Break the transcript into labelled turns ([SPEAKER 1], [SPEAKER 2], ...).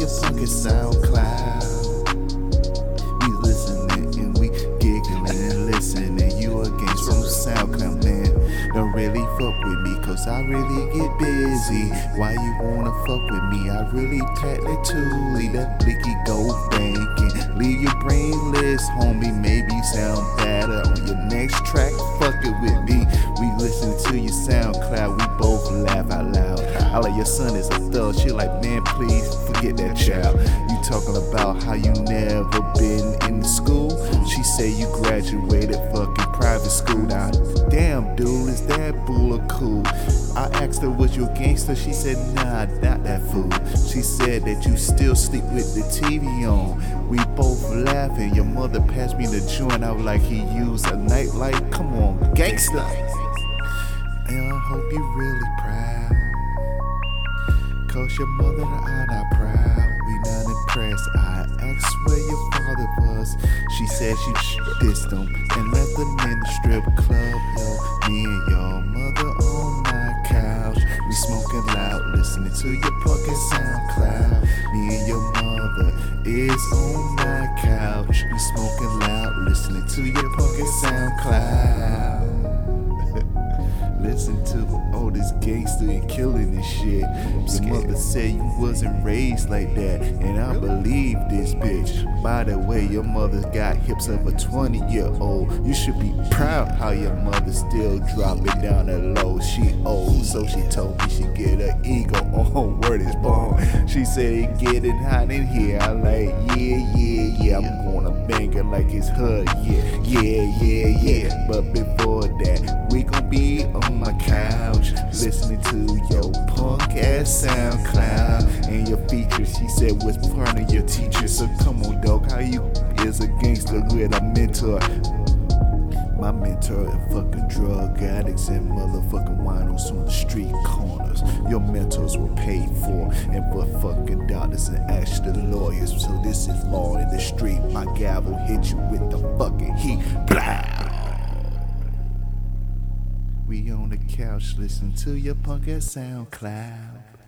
[SPEAKER 1] your fucking SoundCloud. We listening and we giggling and listening. You against from SoundCloud, man. Don't really fuck with me, cause I really get busy. Why you wanna fuck with me? I really pack that too. Leave that blicky go banking. Leave your brainless, homie. Maybe sound better on your next track. Fuck it with me. We listen to your SoundCloud. We your son is a thug. She like, man, please forget that child. You talking about how you never been in school? She say you graduated fucking private school. Now, damn, dude, is that bull or cool? I asked her, was you a gangster? She said, nah, not that fool. She said that you still sleep with the TV on. We both laughing. Your mother passed me the joint. I was like, he used a nightlight. Come on, gangster. And I hope you really proud. Your mother and I not proud. We not impressed. I asked where your father was. She said she dissed him and left him in the strip club. Yo, me and your mother on my couch. We smoking loud, listening to your fucking SoundCloud. Me and your mother is on my couch. We smoking loud, listening to your fucking SoundCloud. Gangster and killing this shit. Your mother said you wasn't raised like that, and I believe this bitch. By the way, your mother got hips of a 20 year old. You should be proud how your mother still dropping down the low. She old, so she told me she get her ego on. Word is born. She said it getting hot in here. I like, yeah, yeah, yeah. I'm gonna bang her like it's her. Yeah, yeah, yeah, yeah. But before that, we gon' be on listening to your punk ass SoundCloud and your features. She said was part of your teacher. So come on, dog, how you is a gangster with a mentor? My mentor are fucking drug addicts and motherfucking winos on the street corners. Your mentors were paid for and for fucking doctors and actually lawyers. So this is law in the street. My gavel hit you with the on the couch listen to your punk ass SoundCloud.